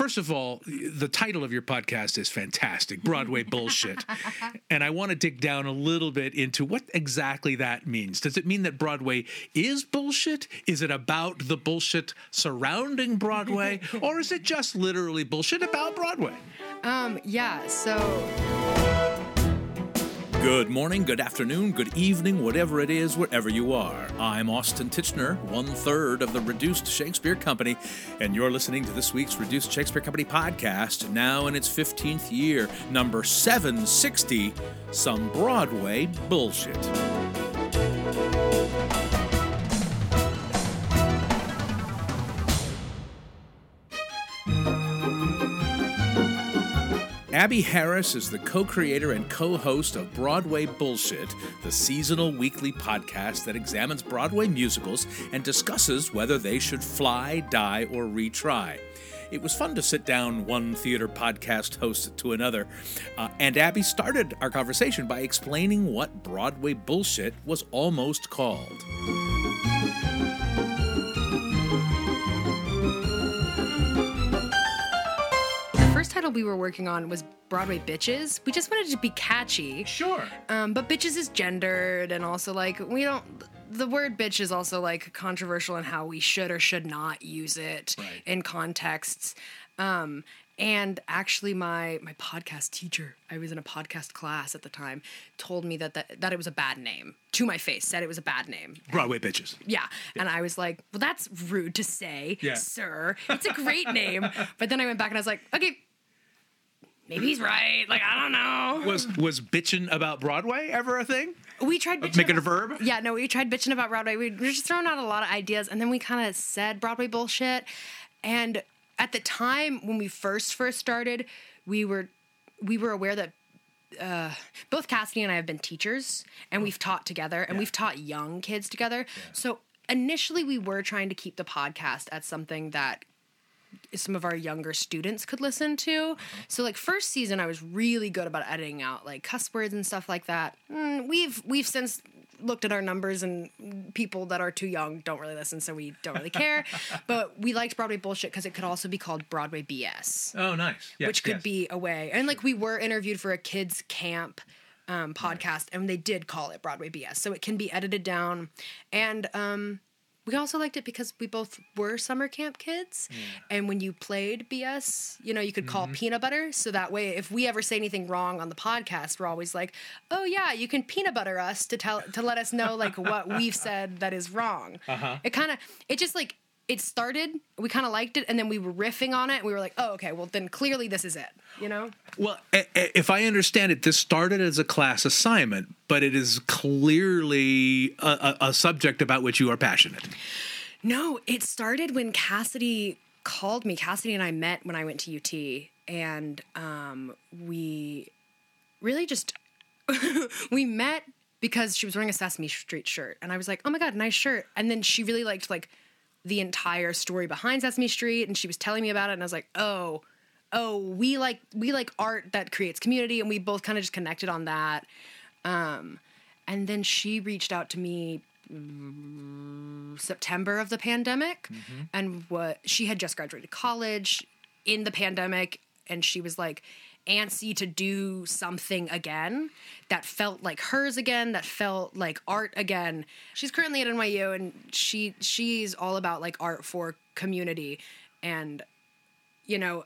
first of all, the title of your podcast is fantastic Broadway Bullshit. and I want to dig down a little bit into what exactly that means. Does it mean that Broadway is bullshit? Is it about the bullshit surrounding Broadway? or is it just literally bullshit about Broadway? Um, yeah, so Good morning, good afternoon, good evening, whatever it is, wherever you are. I'm Austin Tichenor, one third of the Reduced Shakespeare Company, and you're listening to this week's Reduced Shakespeare Company podcast, now in its 15th year, number 760 Some Broadway Bullshit. Abbey Harris is the co creator and co host of Broadway Bullshit, the seasonal weekly podcast that examines Broadway musicals and discusses whether they should fly, die, or retry. It was fun to sit down one theater podcast host to another, uh, and Abbey started our conversation by explaining what Broadway Bullshit was almost called. Title we were working on was Broadway Bitches. We just wanted it to be catchy. Sure. Um, but bitches is gendered, and also like we don't. The word bitch is also like controversial in how we should or should not use it Right. in contexts. Um, and actually, my my podcast teacher, I was in a podcast class at the time, told me that that, that it was a bad name to my face. Said it was a bad name. Broadway bitches. Yeah. And I was like, well, that's rude to say, Yeah. sir. It's a great name. But then I went back and I was like, okay, maybe he's right. Like, I don't know. Was was bitching about Broadway ever a thing? We tried bitching Make it a verb? Yeah, no, we tried bitching about Broadway. We were just throwing out a lot of ideas, and then we kind of said Broadway bullshit. And at the time when we first first started, we were we were aware that uh, both Cassidy and I have been teachers, and we've taught together, and we've taught young kids together. So initially, we were trying to keep the podcast at something that some of our younger students could listen to. So like first season I was really good about editing out like cuss words and stuff like that. Mm, we've we've since looked at our numbers and people that are too young don't really listen so we don't really care. but we liked Broadway bullshit because it could also be called Broadway BS. Oh, nice. Yes, which could yes. be a way. And like we were interviewed for a kids camp um, podcast and they did call it Broadway BS. So it can be edited down and um we also liked it because we both were summer camp kids. And when you played BS, you know, you could call peanut butter. So that way, if we ever say anything wrong on the podcast, we're always like, oh, yeah, you can peanut butter us to tell, to let us know like what we've said that is wrong. Uh-huh. It kind of, it just like, it started, we kind of liked it, and then we were riffing on it, and we were like, oh, okay, well, then clearly this is it, you know? Well, a- a- if I understand it, this started as a class assignment, but it is clearly a, a, a subject about which you are passionate. No, it started when Cassidy called me. Cassidy and I met when I went to UT, and um, we really just we met because she was wearing a Sesame Street shirt, and I was like, "Oh my god, nice shirt!" And then she really liked like the entire story behind Sesame Street, and she was telling me about it, and I was like, "Oh." Oh, we like we like art that creates community, and we both kind of just connected on that. Um, and then she reached out to me September of the pandemic, and what she had just graduated college in the pandemic, and she was like antsy to do something again that felt like hers again, that felt like art again. She's currently at NYU, and she she's all about like art for community, and you know,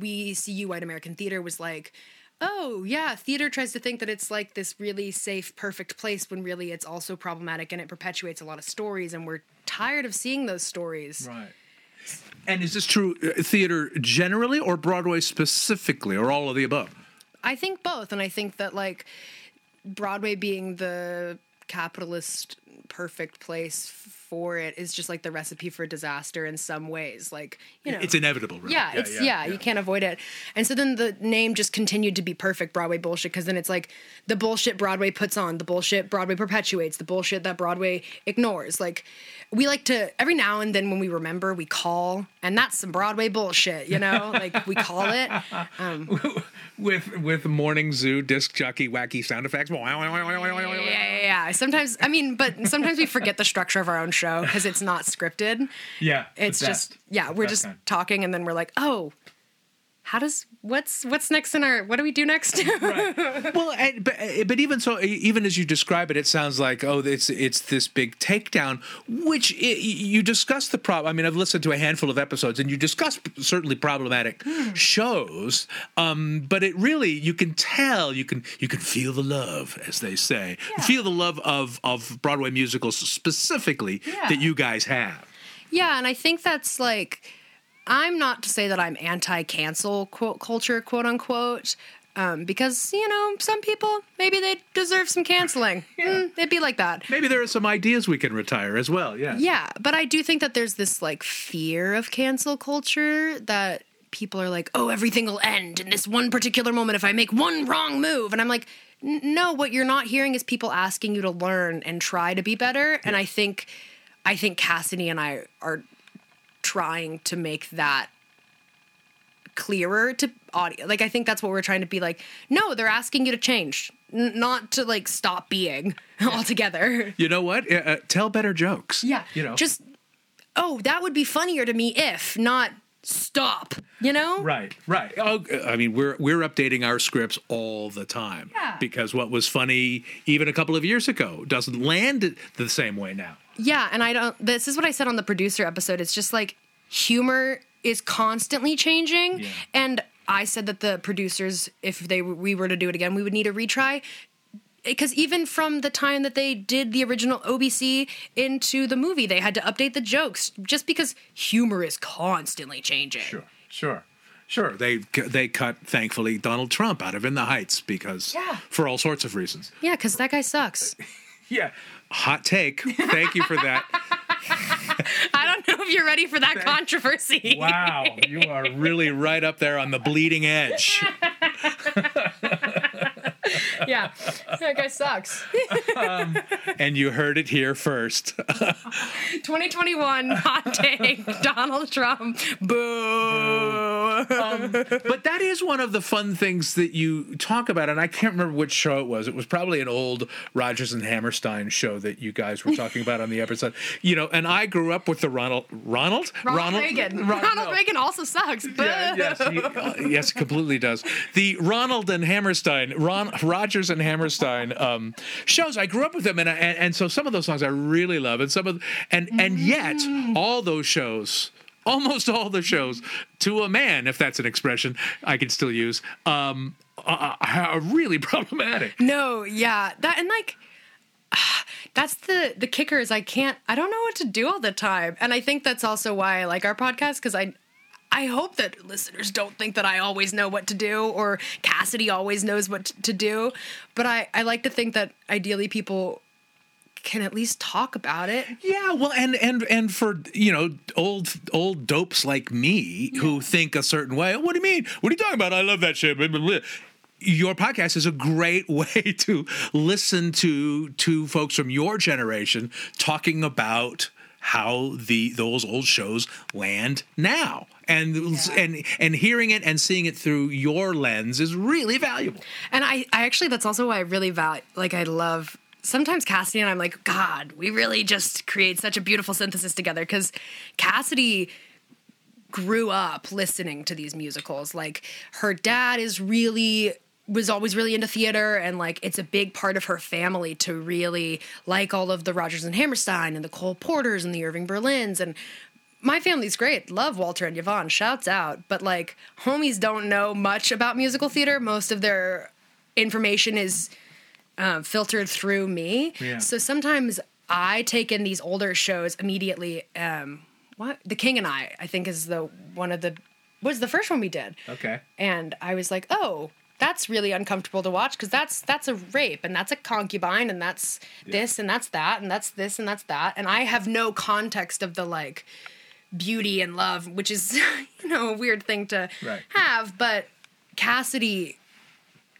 we see you White American Theater was like, oh, yeah, theater tries to think that it's like this really safe, perfect place when really it's also problematic and it perpetuates a lot of stories. And we're tired of seeing those stories. Right. And is this true uh, theater generally or Broadway specifically or all of the above? I think both. And I think that, like, Broadway being the capitalist perfect place for it is just like the recipe for disaster in some ways. Like, you know, It's inevitable, really. Yeah, it's yeah, you can't avoid it. And so then the name just continued to be perfect Broadway bullshit because then it's like the bullshit Broadway puts on, the bullshit Broadway perpetuates, the bullshit that Broadway ignores. Like we like to every now and then when we remember, we call, and that's some Broadway bullshit, you know? like we call it. Um, with with morning zoo disc jockey wacky sound effects. Yeah, yeah, yeah. Sometimes I mean, but sometimes we forget the structure of our own show because it's not scripted. Yeah, It's just yeah, we're just kind. talking and then we're like, oh, how does what's what's next in our what do we do next? well, and, but eh, but even so, even as you describe it, it sounds like oh, it's it's this big takedown. Which eh, it, you discuss the problem. I mean, I've listened to a handful of episodes, and you discuss certainly problematic hmm. shows. Um, but it really, you can tell, you can you can feel the love, as they say, feel the love of of Broadway musicals specifically Yeah. that you guys have. Yeah, and I think that's like I'm not to say that I'm anti-cancel quote culture, quote unquote, um, because you know some people maybe they deserve some canceling. Mm, it'd be like that. Maybe there are some ideas we can retire as well. Yeah. Yeah, but I do think that there's this like fear of cancel culture that people are like, oh, everything will end in this one particular moment if I make one wrong move. And I'm like, no, what you're not hearing is people asking you to learn and try to be better. And I think, I think Cassidy and I are trying to make that clearer to audio. Like I think that's what we're trying to be like. No, they're asking you to change, n- not to like stop being altogether. You know what? Uh, uh, tell better jokes. Yeah. You know. just oh, that would be funnier to me if not stop. You know? Right, right. Oh, I mean, we're we're updating our scripts all the time Yeah. because what was funny even a couple of years ago doesn't land the same way now. Yeah, and I don't this is what I said on the producer episode. It's just like humor is constantly changing Yeah. and I said that the producers if they we were to do it again, we would need a retry eh, because even from the time that they did the original OBC into the movie, they had to update the jokes just because humor is constantly changing. sure, sure. Sure. They they cut thankfully Donald Trump out of In the Heights because Yeah. for all sorts of reasons. Yeah, because that guy sucks. Yeah. Hot take. Thank you for that. I don't know if you're ready for that controversy. Wow, you are really right up there on the bleeding edge. yeah, that guy sucks. Um, and you heard it here first. 2021 hot take Donald Trump. Boo. But that is one of the fun things that you talk about, and I can't remember which show it was. It was probably an old Rodgers and Hammerstein show that you guys were talking about on the episode. You know, and I grew up with the Ronald Ronald Ronald, Reagan. Ron- Ronald no. Reagan also sucks. Yeah, yes, he, uh, yes, completely does. The Ronald and Hammerstein, Ron Rodgers and Hammerstein um, shows. I grew up with them, and, I, and and so some of those songs I really love, and some of and and yet all those shows. Almost all the shows, to a man, if that's an expression I can still use, um, are, are really problematic. No, yeah, that and like that's the the kicker is I can't I don't know what to do all the time, and I think that's also why I like our podcast because I. I hope that listeners don't think that I always know what to do or Cassidy always knows what to do. But I, I like to think that ideally people can at least talk about it. Yeah, well, and and and for you know old old dopes like me who think a certain way. What do you mean? What are you talking about? I love that shit. Blah, blah, blah." Your podcast is a great way to listen to to folks from your generation talking about how the those old shows land now. And and and hearing it and seeing it through your lens is really valuable. And I, I actually, that's also why I really value, like, I love. Sometimes Cassidy and I'm like, God, we really just create such a beautiful synthesis together because Cassidy grew up listening to these musicals. Like, her dad is really was always really into theater and like it's a big part of her family to really like all of the Rodgers and Hammerstein and the Cole Porters and the Irving Berlins and my family's great. Love Walter and Yvonne. Shouts out. But like homies don't know much about musical theater. Most of their information is um, filtered through me. Yeah. So sometimes I take in these older shows immediately. Um, what The King and I, I think, is the one of the was the first one we did. Okay. And I was like, oh, that's really uncomfortable to watch because that's that's a rape and that's a concubine and that's this and that's that and that's this and that's that and I have no context of the like beauty and love, which is you know a weird thing to Right. have, but Cassidy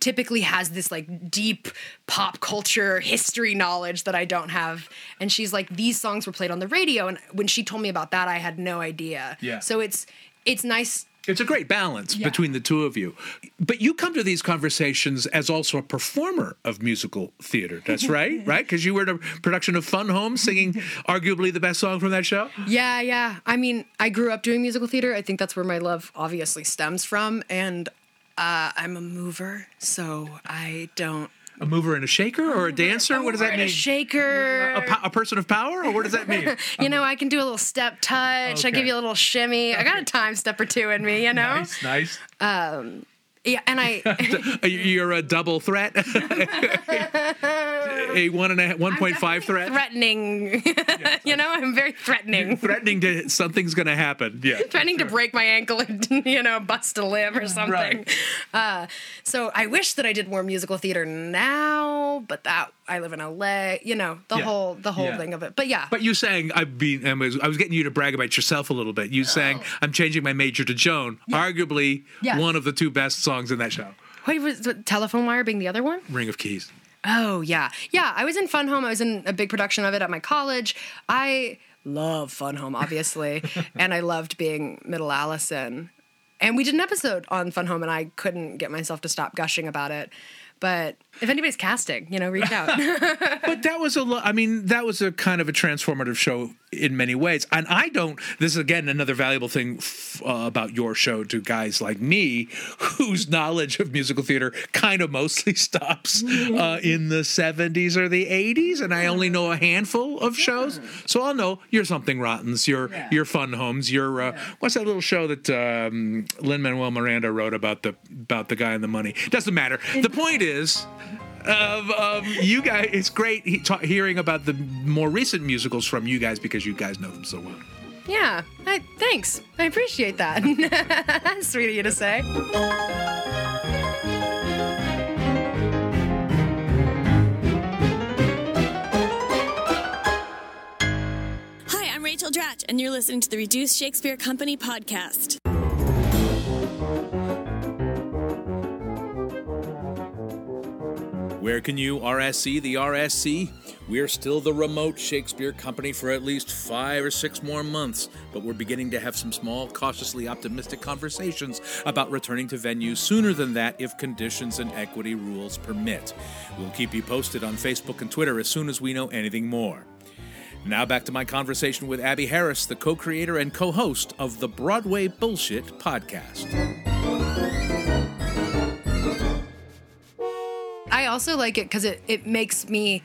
typically has this like deep pop culture history knowledge that I don't have. And she's like, these songs were played on the radio. And when she told me about that, I had no idea. Yeah. So it's it's nice It's a great balance Yeah. between the two of you. But you come to these conversations as also a performer of musical theater. That's right, right? Because you were in a production of Fun Home singing arguably the best song from that show. Yeah, yeah. I mean, I grew up doing musical theater. I think that's where my love obviously stems from. And uh, I'm a mover, so I don't. A mover and a shaker or a dancer? What does that mean? A shaker. A, po- a person of power, or what does that mean? you know, I can do a little step touch. I give you a little shimmy. I got a time step or two in me, you know? nice, nice. Yeah, and I. You're a double threat. a one and a one point five threat. threatening. you know, I'm very threatening. Threatening to something's going to happen. Yeah. threatening to break my ankle and you know bust a limb or something. Right. Uh, so I wish that I did more musical theater now, but that I live in LA. You know the Yeah. whole the whole Yeah. thing of it. But yeah, But you sang, I've been, I was, I was getting you to brag about yourself a little bit. You sang, I'm changing my major to Joan, arguably Yes. one of the two best songs in that show. what was telephone wire being the other one? Ring of Keys. Oh yeah, yeah. I was in Fun Home. I was in a big production of it at my college. I love Fun Home, obviously, and I loved being Middle Allison. And we did an episode on Fun Home, and I couldn't get myself to stop gushing about it. But if anybody's casting, you know, reach out. But that was a lo- I mean, that was a kind of a transformative show in many ways. And I don't, this is again another valuable thing f- uh, about your show to guys like me, whose knowledge of musical theater kind of mostly stops uh, in the 70s or the 80s. And I only know a handful of shows. So I'll know your Something Rottens, your, your Fun Homes, your, uh, what's that little show that um, Lin Manuel Miranda wrote about the, about the guy and the money? Doesn't matter. The point is, of, of you guys. It's great he, ta- hearing about the more recent musicals from you guys because you guys know them so well. yeah, I, thanks. I appreciate that. Sweet of you to say. Hi, I'm Rachel Dratch, and you're listening to the Reduced Shakespeare Company podcast. Where can you RSC the RSC? We're still the remote Shakespeare company for at least five or six more months, but we're beginning to have some small, cautiously optimistic conversations about returning to venues sooner than that if conditions and equity rules permit. We'll keep you posted on Facebook and Twitter as soon as we know anything more. Now back to my conversation with Abbey Harris, the co creator and co host of the Broadway Bullshit podcast. I also like it because it, it makes me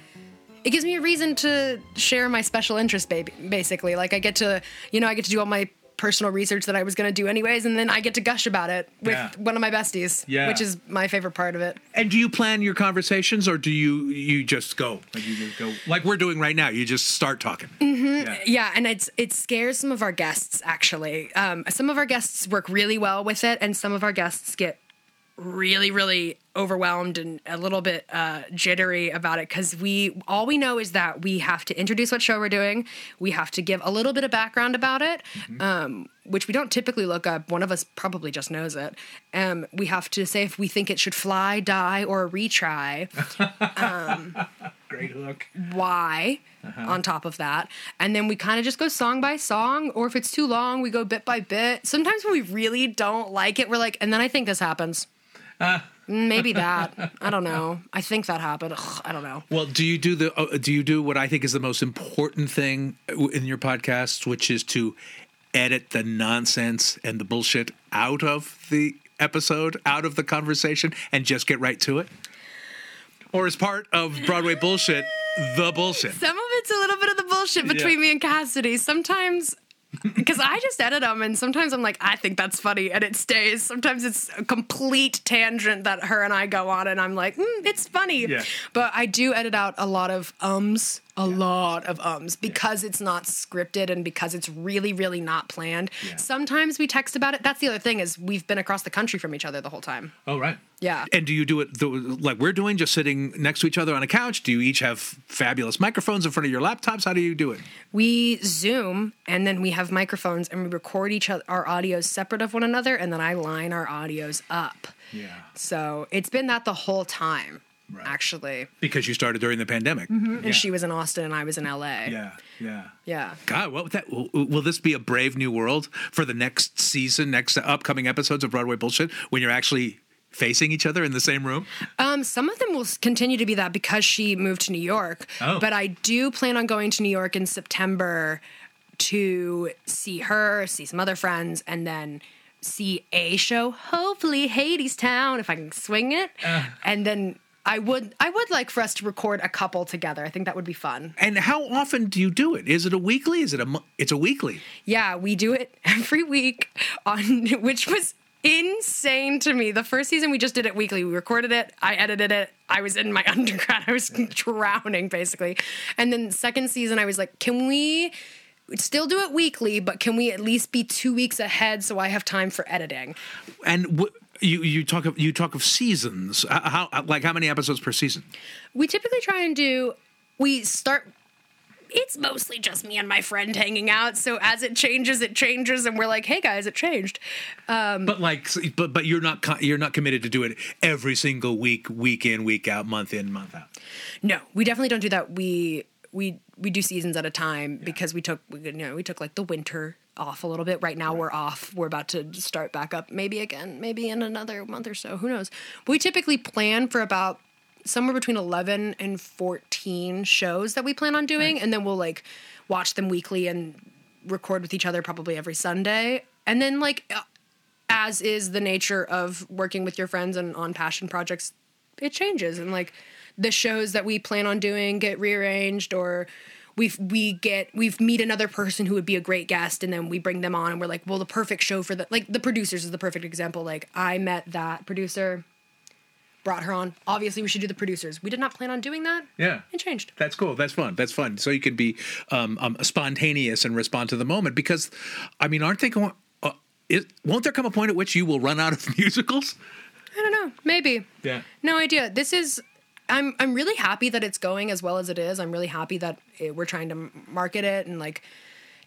it gives me a reason to share my special interest baby basically like i get to you know i get to do all my personal research that i was going to do anyways and then i get to gush about it with Yeah. one of my besties Yeah. which is my favorite part of it And do you plan your conversations, or do you you just go like you just go like we're doing right now? You just start talking. Yeah. yeah and it's it scares some of our guests actually um, some of our guests work really well with it and some of our guests get really really overwhelmed and a little bit uh, jittery about it because we all we know is that we have to introduce what show we're doing we have to give a little bit of background about it um, which we don't typically look up one of us probably just knows it um, we have to say if we think it should fly die or retry Great hook. why on top of that. And then we kind of just go song by song, or if it's too long, we go bit by bit. Sometimes when we really don't like it, we're like, and then I think this happens. Maybe that. I don't know. I think that happened. Ugh, I don't know. Well, do you do the uh, do you do what I think is the most important thing in your podcast, which is to edit the nonsense and the bullshit out of the episode, out of the conversation, and just get right to it? Or is part of Broadway bullshit the bullshit? Some of it's a little bit of the bullshit between Yeah. me and Cassidy. Sometimes. Because I just edit them, and sometimes I'm like, I think that's funny, and it stays. Sometimes it's a complete tangent that her and I go on, and I'm like, mm, it's funny. Yeah. But I do edit out a lot of ums, a lot of ums, because it's not scripted and because it's really, really not planned. Sometimes we text about it. That's the other thing is we've been across the country from each other the whole time. Oh, right. Yeah. And do you do it the, like we're doing, just sitting next to each other on a couch? Do you each have fabulous microphones in front of your laptops? How do you do it? We Zoom and then we have microphones and we record each other our audios separate of one another and then I line our audios up. Yeah. So it's been that the whole time. Actually. Because you started during the pandemic. And she was in Austin and I was in LA. Yeah, yeah. Yeah. God, what would that? Will, will this be a brave new world for the next season, next upcoming episodes of Broadway Bullshit when you're actually facing each other in the same room? Um, some of them will continue to be that because she moved to New York. Oh. But I do plan on going to New York in September to see her, see some other friends, and then see a show, hopefully Hadestown, if I can swing it. Uh. and then I would I would like for us to record a couple together. I think that would be fun. And how often do you do it? Is it a weekly? Is it a? mo- It's a weekly. Yeah, we do it every week on which was insane to me. The first season we just did it weekly. We recorded it, I edited it. I was in my undergrad. I was drowning basically. And then second season I was like, "Can we still do it weekly, but can we at least be 2 weeks ahead so I have time for editing?" And w- you you talk of you talk of seasons. How like how many episodes per season? We typically try and do we start it's mostly just me and my friend hanging out. So as it changes, it changes, and we're like, "Hey guys, it changed." Um, but like, but but you're not co- you're not committed to do it every single week, week in, week out, month in, month out. No, we definitely don't do that. We we we do seasons at a time because we took we, you know we took like the winter off a little bit. Right now we're off. We're about to start back up. Maybe again. Maybe in another month or so. Who knows? We typically plan for about somewhere between 11 and 14 shows that we plan on doing and then we'll like watch them weekly and record with each other probably every sunday and then like uh, as is the nature of working with your friends and on passion projects it changes and like the shows that we plan on doing get rearranged or we we get we meet another person who would be a great guest and then we bring them on and we're like well the perfect show for the like the producers is the perfect example like i met that producer brought her on obviously we should do the producers we did not plan on doing that Yeah. it changed That's cool. That's fun. That's fun. So you can be um, um, spontaneous and respond to the moment because, I mean, aren't they going? Uh, it, won't there come a point at which you will run out of musicals? i don't know maybe Yeah. No idea. This is. I'm I'm really happy that it's going as well as it is. I'm really happy that it, we're trying to market it and like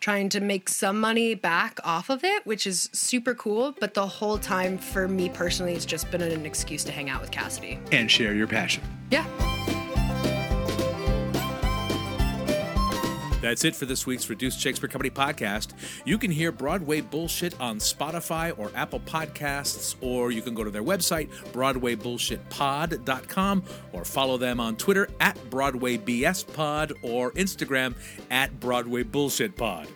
trying to make some money back off of it, which is super cool. But the whole time, for me personally, it's just been an excuse to hang out with Cassidy. And share your passion. Yeah. That's it for this week's Reduced Shakespeare Company podcast. You can hear Broadway Bullshit on Spotify or Apple Podcasts, or you can go to their website, BroadwayBullshitPod.com, or follow them on Twitter at BroadwayBSPod or Instagram at BroadwayBullshitPod. Pod.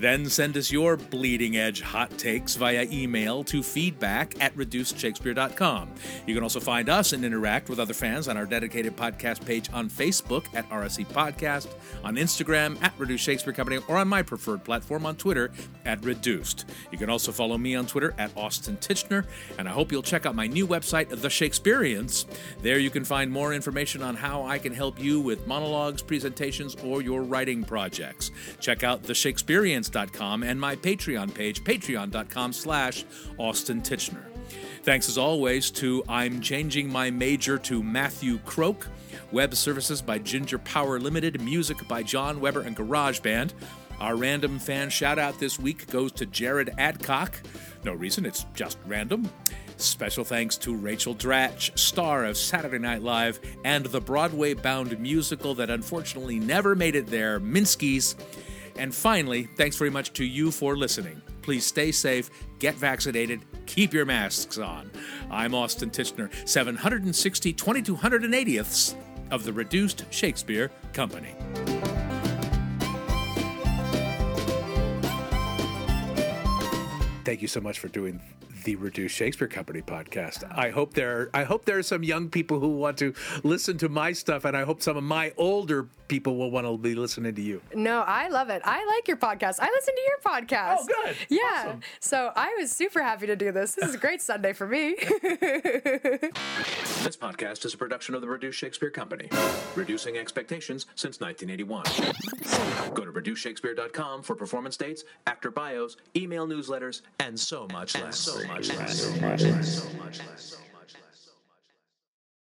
Then send us your bleeding edge hot takes via email to feedback at reducedshakespeare.com. You can also find us and interact with other fans on our dedicated podcast page on Facebook at RSC Podcast, on Instagram at Reduced Shakespeare Company, or on my preferred platform on Twitter at Reduced. You can also follow me on Twitter at Austin Tichenor, and I hope you'll check out my new website, The Shakespeareans. There you can find more information on how I can help you with monologues, presentations, or your writing projects. Check out and my Patreon page, patreon.com slash Austin. Thanks as always to I'm Changing My Major to Matthew Croak, Web Services by Ginger Power Limited, music by John Weber and GarageBand. Our random fan shout out this week goes to Jared Adcock. No reason, it's just random. Special thanks to Rachel Dratch, star of Saturday Night Live and the Broadway bound musical that unfortunately never made it there, Minsky's. And finally, thanks very much to you for listening. Please stay safe, get vaccinated, keep your masks on. I'm Austin Tichenor, 760 2280ths of the Reduced Shakespeare Company. Thank you so much for doing the Reduced Shakespeare Company podcast. I hope there I hope there are some young people who want to listen to my stuff and I hope some of my older people will want to be listening to you. No, I love it. I like your podcast. I listen to your podcast. Oh, good. Yeah. Awesome. So I was super happy to do this. This is a great Sunday for me. This podcast is a production of the Reduced Shakespeare Company, reducing expectations since 1981. Go to reducedshakespeare.com for performance dates, actor bios, email newsletters, and so much less. So much less. So much less. So much less.